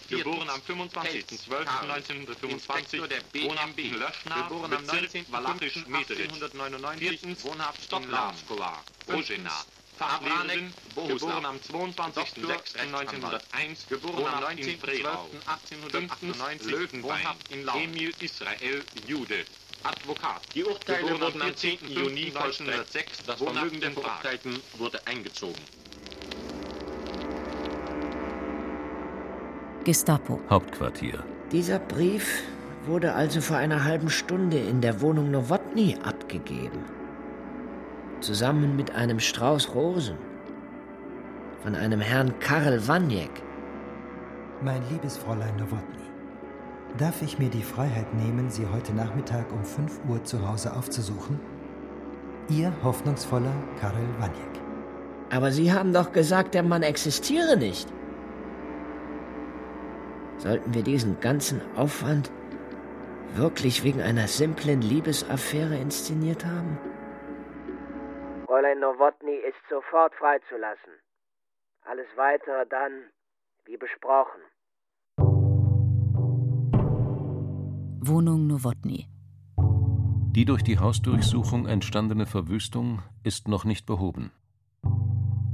geboren am 25.12.1925, wohnhaft in Löschna, geboren am 19. Valachisch 1899, wohnhaft in Lamskova, Rojena. Fabranek, geboren am 22.06.1901, geboren am 19.12.1898, Löwenbein, in Emil Israel, Jude. Advokat. Die Urteile wurden am 10. Juni 1906, das Vermögen der Verurteilten wurde eingezogen. Gestapo. Hauptquartier. Dieser Brief wurde also vor einer halben Stunde in der Wohnung Nowotny abgegeben. Zusammen mit einem Strauß Rosen. Von einem Herrn Karl Waniek. Mein liebes Fräulein Nowotny, darf ich mir die Freiheit nehmen, Sie heute Nachmittag um 5 Uhr zu Hause aufzusuchen? Ihr hoffnungsvoller Karl Waniek. Aber Sie haben doch gesagt, der Mann existiere nicht. Sollten wir diesen ganzen Aufwand wirklich wegen einer simplen Liebesaffäre inszeniert haben? Fräulein Nowotny ist sofort freizulassen. Alles weitere dann, wie besprochen. Wohnung Nowotny. Die durch die Hausdurchsuchung entstandene Verwüstung ist noch nicht behoben.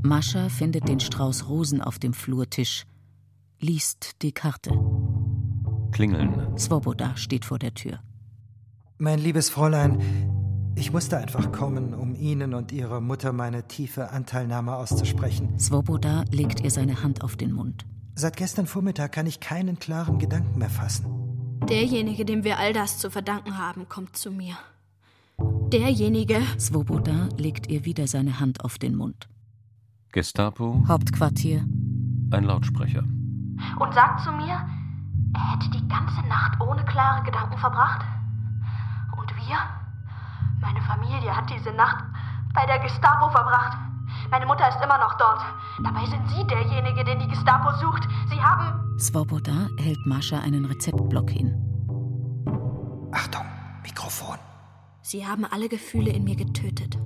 Mascha findet den Strauß Rosen auf dem Flurtisch, liest die Karte. Klingeln. Svoboda steht vor der Tür. Mein liebes Fräulein, ich musste einfach kommen, um Ihnen und Ihrer Mutter meine tiefe Anteilnahme auszusprechen. Svoboda legt ihr seine Hand auf den Mund. Seit gestern Vormittag kann ich keinen klaren Gedanken mehr fassen. Derjenige, dem wir all das zu verdanken haben, kommt zu mir. Derjenige. Svoboda legt ihr wieder seine Hand auf den Mund. Gestapo. Hauptquartier. Ein Lautsprecher. Und sagt zu mir, er hätte die ganze Nacht ohne klare Gedanken verbracht. Und wir? Meine Familie hat diese Nacht bei der Gestapo verbracht. Meine Mutter ist immer noch dort. Dabei sind Sie derjenige, den die Gestapo sucht. Sie haben. Svoboda hält Mascha einen Rezeptblock hin. Achtung, Mikrofon. Sie haben alle Gefühle in mir getötet.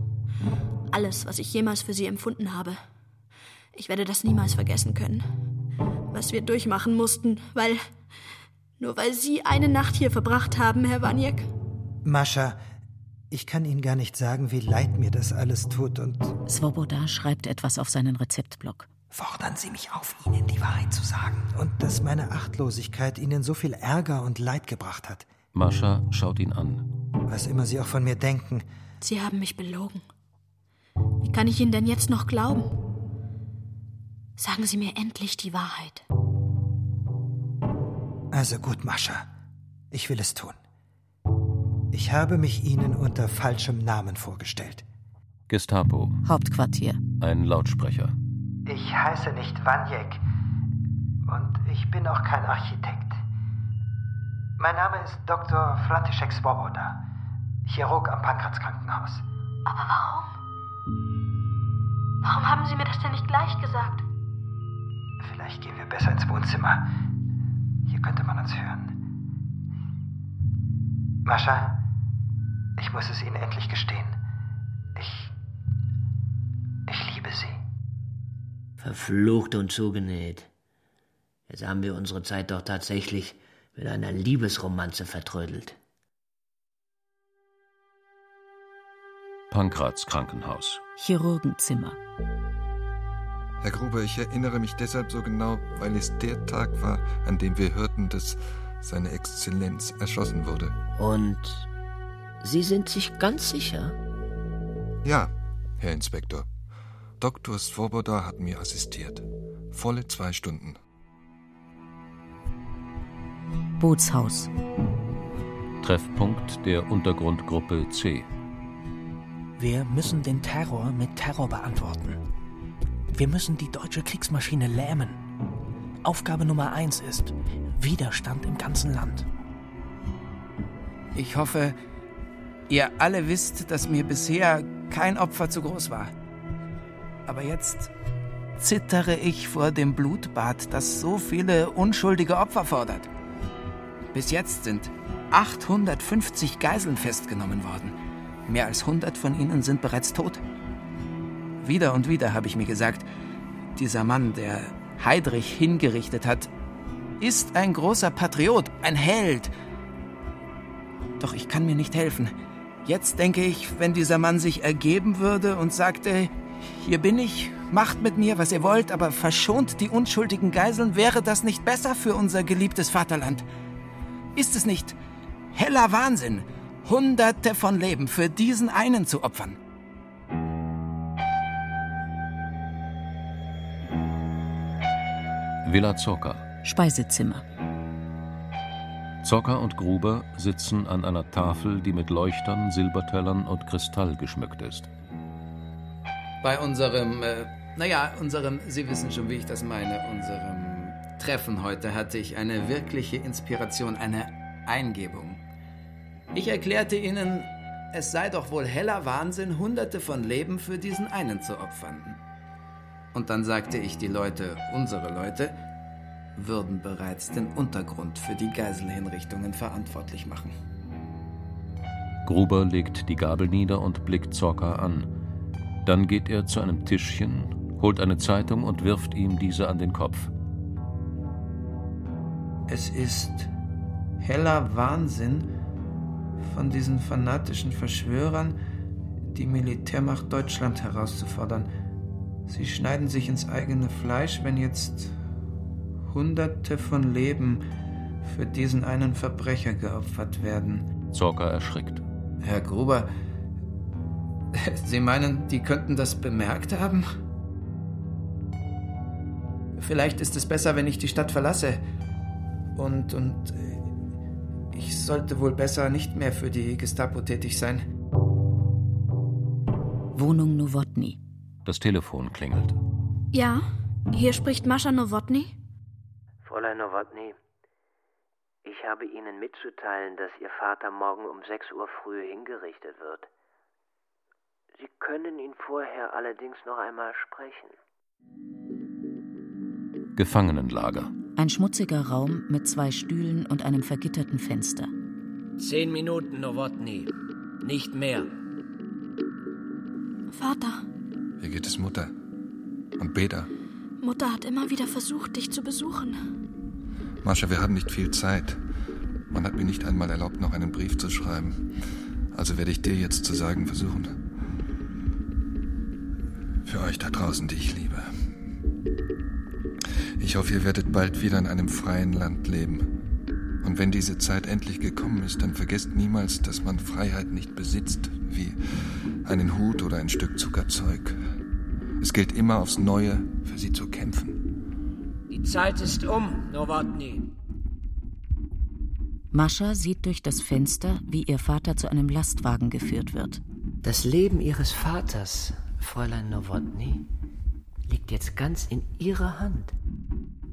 Alles, was ich jemals für Sie empfunden habe. Ich werde das niemals vergessen können. Was wir durchmachen mussten, weil. Nur weil Sie eine Nacht hier verbracht haben, Herr Waniek. Mascha, ich kann Ihnen gar nicht sagen, wie leid mir das alles tut und. Svoboda schreibt etwas auf seinen Rezeptblock. Fordern Sie mich auf, Ihnen die Wahrheit zu sagen. Und dass meine Achtlosigkeit Ihnen so viel Ärger und Leid gebracht hat. Mascha schaut ihn an. Was immer Sie auch von mir denken. Sie haben mich belogen. Wie kann ich Ihnen denn jetzt noch glauben? Sagen Sie mir endlich die Wahrheit. Also gut, Mascha. Ich will es tun. Ich habe mich Ihnen unter falschem Namen vorgestellt. Gestapo. Hauptquartier. Ein Lautsprecher. Ich heiße nicht Waniek und ich bin auch kein Architekt. Mein Name ist Dr. František Svoboda, Chirurg am Pankratz-Krankenhaus. Aber warum? Warum haben Sie mir das denn nicht gleich gesagt? Vielleicht gehen wir besser ins Wohnzimmer. Hier könnte man uns hören. Mascha, ich muss es Ihnen endlich gestehen. Ich. Ich liebe Sie. Verflucht und zugenäht. Jetzt haben wir unsere Zeit doch tatsächlich mit einer Liebesromanze vertrödelt. Pankratz Krankenhaus. Chirurgenzimmer. Herr Gruber, ich erinnere mich deshalb so genau, weil es der Tag war, an dem wir hörten, dass seine Exzellenz erschossen wurde. Und Sie sind sich ganz sicher? Ja, Herr Inspektor. Dr. Svoboda hat mir assistiert. Volle zwei Stunden. Bootshaus. Treffpunkt der Untergrundgruppe C. Wir müssen den Terror mit Terror beantworten. Wir müssen die deutsche Kriegsmaschine lähmen. Aufgabe Nummer eins ist Widerstand im ganzen Land. Ich hoffe, ihr alle wisst, dass mir bisher kein Opfer zu groß war. Aber jetzt zittere ich vor dem Blutbad, das so viele unschuldige Opfer fordert. Bis jetzt sind 850 Geiseln festgenommen worden. Mehr als 100 von ihnen sind bereits tot. Wieder und wieder habe ich mir gesagt, dieser Mann, der Heidrich hingerichtet hat, ist ein großer Patriot, ein Held. Doch ich kann mir nicht helfen. Jetzt denke ich, wenn dieser Mann sich ergeben würde und sagte, hier bin ich, macht mit mir, was ihr wollt, aber verschont die unschuldigen Geiseln, wäre das nicht besser für unser geliebtes Vaterland? Ist es nicht heller Wahnsinn, Hunderte von Leben für diesen einen zu opfern? Villa Zocker. Speisezimmer. Zocker und Gruber sitzen an einer Tafel, die mit Leuchtern, Silbertellern und Kristall geschmückt ist. Bei unserem, äh, naja, unserem, Sie wissen schon, wie ich das meine, unserem Treffen heute hatte ich eine wirkliche Inspiration, eine Eingebung. Ich erklärte Ihnen, es sei doch wohl heller Wahnsinn, Hunderte von Leben für diesen einen zu opfern. Und dann sagte ich, die Leute, unsere Leute, würden bereits den Untergrund für die Geiselhinrichtungen verantwortlich machen. Gruber legt die Gabel nieder und blickt Zocker an. Dann geht er zu einem Tischchen, holt eine Zeitung und wirft ihm diese an den Kopf. Es ist heller Wahnsinn von diesen fanatischen Verschwörern, die Militärmacht Deutschland herauszufordern. Sie schneiden sich ins eigene Fleisch, wenn jetzt Hunderte von Leben für diesen einen Verbrecher geopfert werden. Zorka erschrickt. Herr Gruber, Sie meinen, die könnten das bemerkt haben? Vielleicht ist es besser, wenn ich die Stadt verlasse. Und, und äh, ich sollte wohl besser nicht mehr für die Gestapo tätig sein. Wohnung Nowotny. Das Telefon klingelt. Ja, hier spricht Mascha Nowotny. Nowotny, ich habe Ihnen mitzuteilen, dass Ihr Vater morgen um 6 Uhr früh hingerichtet wird. Sie können ihn vorher allerdings noch einmal sprechen. Gefangenenlager. Ein schmutziger Raum mit zwei Stühlen und einem vergitterten Fenster. Zehn Minuten, Nowotny. Nicht mehr. Vater. Wie geht es Mutter? Und Beda? Mutter hat immer wieder versucht, dich zu besuchen. Mascha, wir haben nicht viel Zeit. Man hat mir nicht einmal erlaubt, noch einen Brief zu schreiben. Also werde ich dir jetzt zu sagen versuchen. Für euch da draußen, die ich liebe. Ich hoffe, ihr werdet bald wieder in einem freien Land leben. Und wenn diese Zeit endlich gekommen ist, dann vergesst niemals, dass man Freiheit nicht besitzt, wie einen Hut oder ein Stück Zuckerzeug. Es gilt immer aufs Neue, für sie zu kämpfen. Die Zeit ist um, Nowotny. Mascha sieht durch das Fenster, wie ihr Vater zu einem Lastwagen geführt wird. Das Leben ihres Vaters, Fräulein Nowotny, liegt jetzt ganz in ihrer Hand.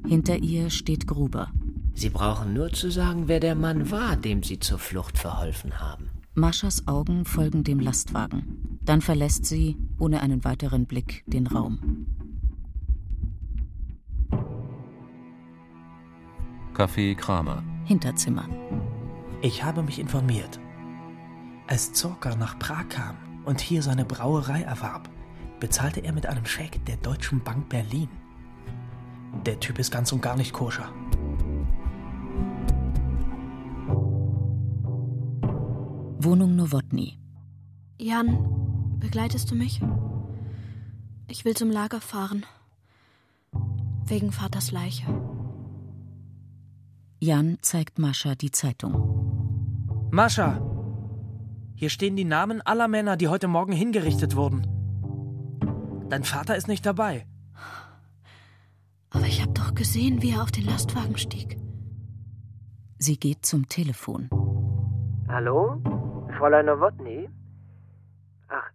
Hinter ihr steht Gruber. Sie brauchen nur zu sagen, wer der Mann war, dem Sie zur Flucht verholfen haben. Maschas Augen folgen dem Lastwagen. Dann verlässt sie, ohne einen weiteren Blick, den Raum. Café Kramer. Hinterzimmer. Ich habe mich informiert. Als Zorka nach Prag kam und hier seine Brauerei erwarb, bezahlte er mit einem Scheck der Deutschen Bank Berlin. Der Typ ist ganz und gar nicht koscher. Wohnung Nowotny. Jan, begleitest du mich? Ich will zum Lager fahren. Wegen Vaters Leiche. Jan zeigt Mascha die Zeitung. Mascha! Hier stehen die Namen aller Männer, die heute Morgen hingerichtet wurden. Dein Vater ist nicht dabei. Aber ich habe doch gesehen, wie er auf den Lastwagen stieg. Sie geht zum Telefon. Hallo? Fräulein Nowotny? Ach,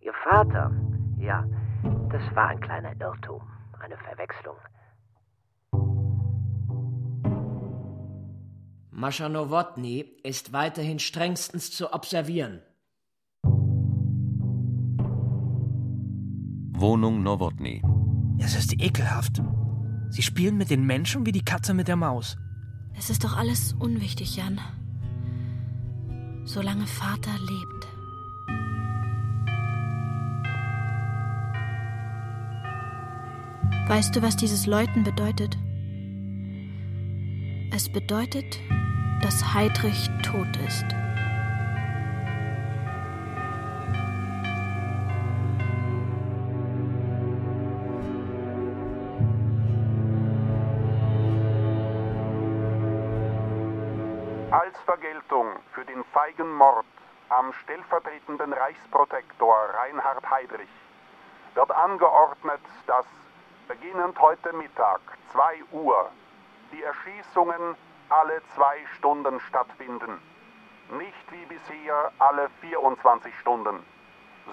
Ihr Vater? Ja, das war ein kleiner Irrtum, eine Verwechslung. Mascha Nowotny ist weiterhin strengstens zu observieren. Wohnung Nowotny. Es ist ekelhaft. Sie spielen mit den Menschen wie die Katze mit der Maus. Es ist doch alles unwichtig, Jan. Solange Vater lebt. Weißt du, was dieses Läuten bedeutet? Es bedeutet, dass Heidrich tot ist. Als Vergeltung für den feigen Mord am stellvertretenden Reichsprotektor Reinhard Heydrich wird angeordnet, dass beginnend heute Mittag 2 Uhr die Erschießungen alle zwei Stunden stattfinden. Nicht wie bisher alle 24 Stunden.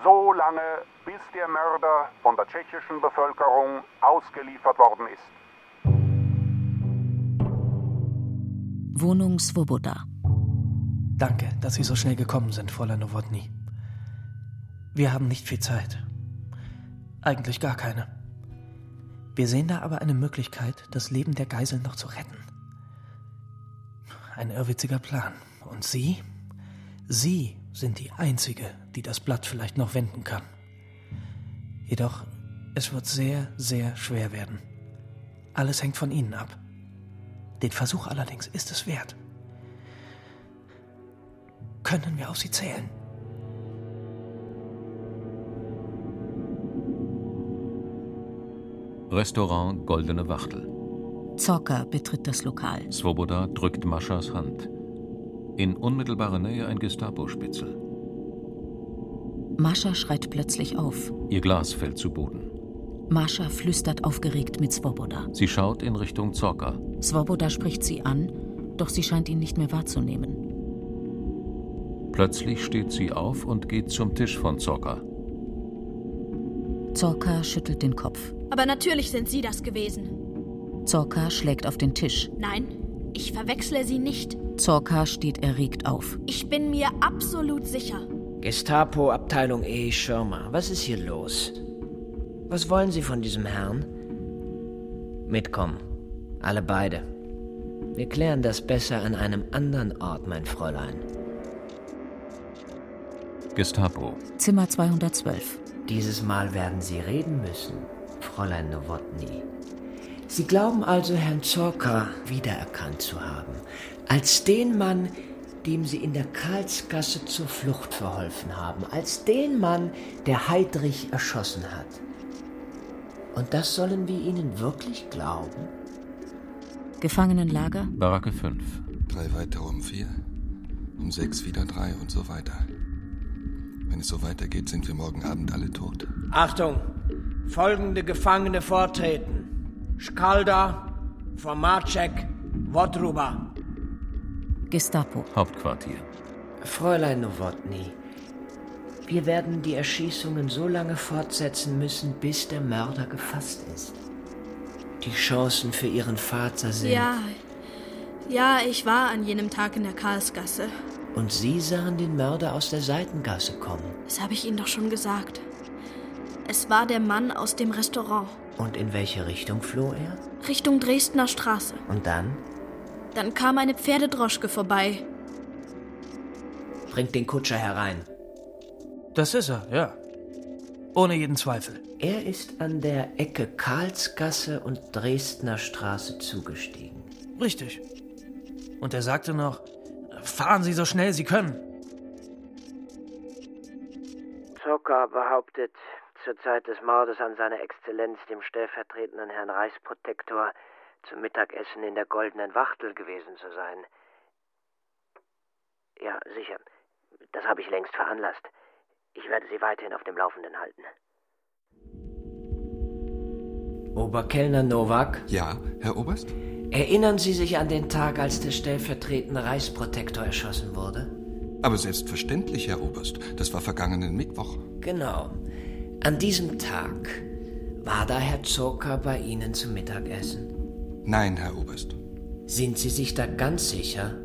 So lange, bis der Mörder von der tschechischen Bevölkerung ausgeliefert worden ist. Wohnung Svoboda. Danke, dass Sie so schnell gekommen sind, Fräulein Nowotny. Wir haben nicht viel Zeit. Eigentlich gar keine. Wir sehen da aber eine Möglichkeit, das Leben der Geiseln noch zu retten. Ein irrwitziger Plan. Und Sie? Sie sind die Einzige, die das Blatt vielleicht noch wenden kann. Jedoch, es wird sehr, sehr schwer werden. Alles hängt von Ihnen ab. Den Versuch allerdings ist es wert. Können wir auf Sie zählen? Restaurant Goldene Wachtel. Zorka betritt das Lokal. Svoboda drückt Maschas Hand. In unmittelbarer Nähe ein Gestapo-Spitzel. Mascha schreit plötzlich auf. Ihr Glas fällt zu Boden. Mascha flüstert aufgeregt mit Svoboda. Sie schaut in Richtung Zorka. Svoboda spricht sie an, doch sie scheint ihn nicht mehr wahrzunehmen. Plötzlich steht sie auf und geht zum Tisch von Zorka. Zorka schüttelt den Kopf. Aber natürlich sind Sie das gewesen. Zorka schlägt auf den Tisch. Nein, ich verwechsle Sie nicht. Zorka steht erregt auf. Ich bin mir absolut sicher. Gestapo, Abteilung E, Schirmer. Was ist hier los? Was wollen Sie von diesem Herrn? Mitkommen. Alle beide. Wir klären das besser an einem anderen Ort, mein Fräulein. Gestapo. Zimmer 212. Dieses Mal werden Sie reden müssen, Fräulein Nowotny. Sie glauben also, Herrn Zorka wiedererkannt zu haben, als den Mann, dem Sie in der Karlsgasse zur Flucht verholfen haben, als den Mann, der Heidrich erschossen hat. Und das sollen wir Ihnen wirklich glauben? Gefangenenlager? Baracke 5. Drei weitere um vier, um sechs wieder drei und so weiter. Wenn es so weitergeht, sind wir morgen Abend alle tot. Achtung! Folgende Gefangene vortreten. Skalda, Formacek, Wodruba. Gestapo. Hauptquartier. Fräulein Nowotny, wir werden die Erschießungen so lange fortsetzen müssen, bis der Mörder gefasst ist. Die Chancen für Ihren Vater sind. Ja, ja, ich war an jenem Tag in der Karlsgasse. Und Sie sahen den Mörder aus der Seitengasse kommen. Das habe ich Ihnen doch schon gesagt. Es war der Mann aus dem Restaurant. Und in welche Richtung floh er? Richtung Dresdner Straße. Und dann? Dann kam eine Pferdedroschke vorbei. Bringt den Kutscher herein. Das ist er, ja. Ohne jeden Zweifel. Er ist an der Ecke Karlsgasse und Dresdner Straße zugestiegen. Richtig. Und er sagte noch, fahren Sie so schnell Sie können. Zocker behauptet, zur Zeit des Mordes an seiner Exzellenz, dem stellvertretenden Herrn Reichsprotektor, zum Mittagessen in der Goldenen Wachtel gewesen zu sein. Ja, sicher. Das habe ich längst veranlasst. Ich werde Sie weiterhin auf dem Laufenden halten. Oberkellner Nowak? Ja, Herr Oberst? Erinnern Sie sich an den Tag, als der stellvertretende Reichsprotektor erschossen wurde? Aber selbstverständlich, Herr Oberst. Das war vergangenen Mittwoch. Genau. An diesem Tag war da Herr Zoka bei Ihnen zum Mittagessen? Nein, Herr Oberst. Sind Sie sich da ganz sicher?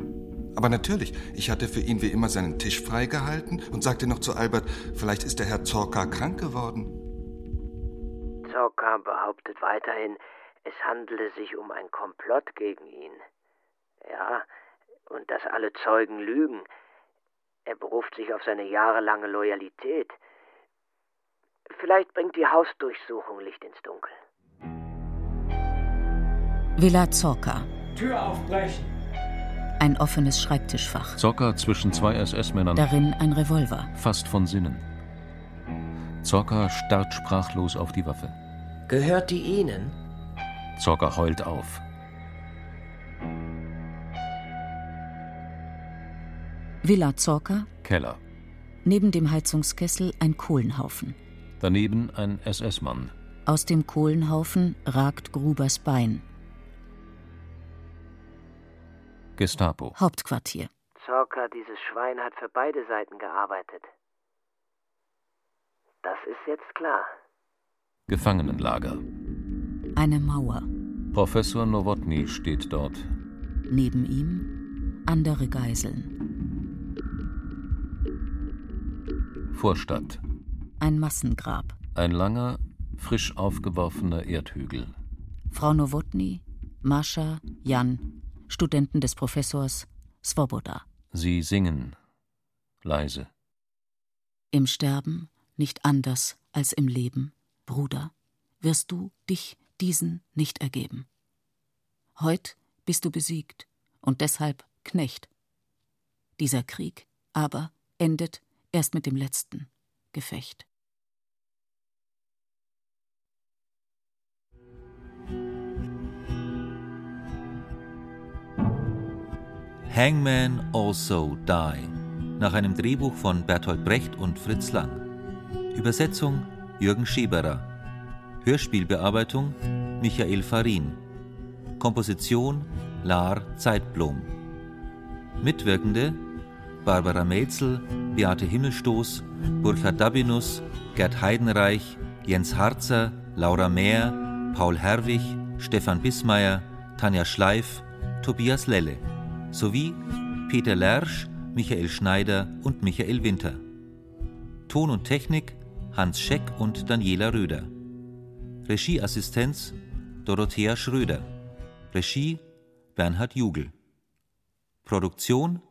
Aber natürlich, ich hatte für ihn wie immer seinen Tisch freigehalten und sagte noch zu Albert, vielleicht ist der Herr Zorka krank geworden. Zorka behauptet weiterhin, es handele sich um ein Komplott gegen ihn. Ja, und dass alle Zeugen lügen. Er beruft sich auf seine jahrelange Loyalität. Vielleicht bringt die Hausdurchsuchung Licht ins Dunkel. Villa Zorka. Tür aufbrechen. Ein offenes Schreibtischfach. Zocker zwischen zwei SS-Männern. Darin ein Revolver. Fast von Sinnen. Zocker starrt sprachlos auf die Waffe. Gehört die Ihnen? Zocker heult auf. Villa Zorka. Keller. Neben dem Heizungskessel ein Kohlenhaufen. Daneben ein SS-Mann. Aus dem Kohlenhaufen ragt Grubers Bein. Gestapo. Hauptquartier. Zorka, dieses Schwein hat für beide Seiten gearbeitet. Das ist jetzt klar. Gefangenenlager. Eine Mauer. Professor Nowotny steht dort. Neben ihm andere Geiseln. Vorstadt. Ein Massengrab. Ein langer, frisch aufgeworfener Erdhügel. Frau Nowotny, Mascha, Jan, Studenten des Professors Svoboda. Sie singen leise. Im Sterben nicht anders als im Leben, Bruder, wirst du dich diesen nicht ergeben. Heut bist du besiegt und deshalb Knecht. Dieser Krieg aber endet erst mit dem letzten Gefecht. Hangman Also Die nach einem Drehbuch von Bertolt Brecht und Fritz Lang. Übersetzung Jürgen Scheberer. Hörspielbearbeitung Michael Farin. Komposition Lar Zeitblom. Mitwirkende Barbara Melzel, Beate Himmelstoß, Burkhard Dabinus, Gerd Heidenreich, Jens Harzer, Laura Mehr, Paul Herwig, Stefan Bismeier, Tanja Schleif, Tobias Lelle sowie Peter Lersch, Michael Schneider und Michael Winter. Ton und Technik Hans Scheck und Daniela Röder. Regieassistenz Dorothea Schröder. Regie Bernhard Jugel. Produktion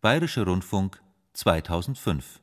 Bayerischer Rundfunk 2005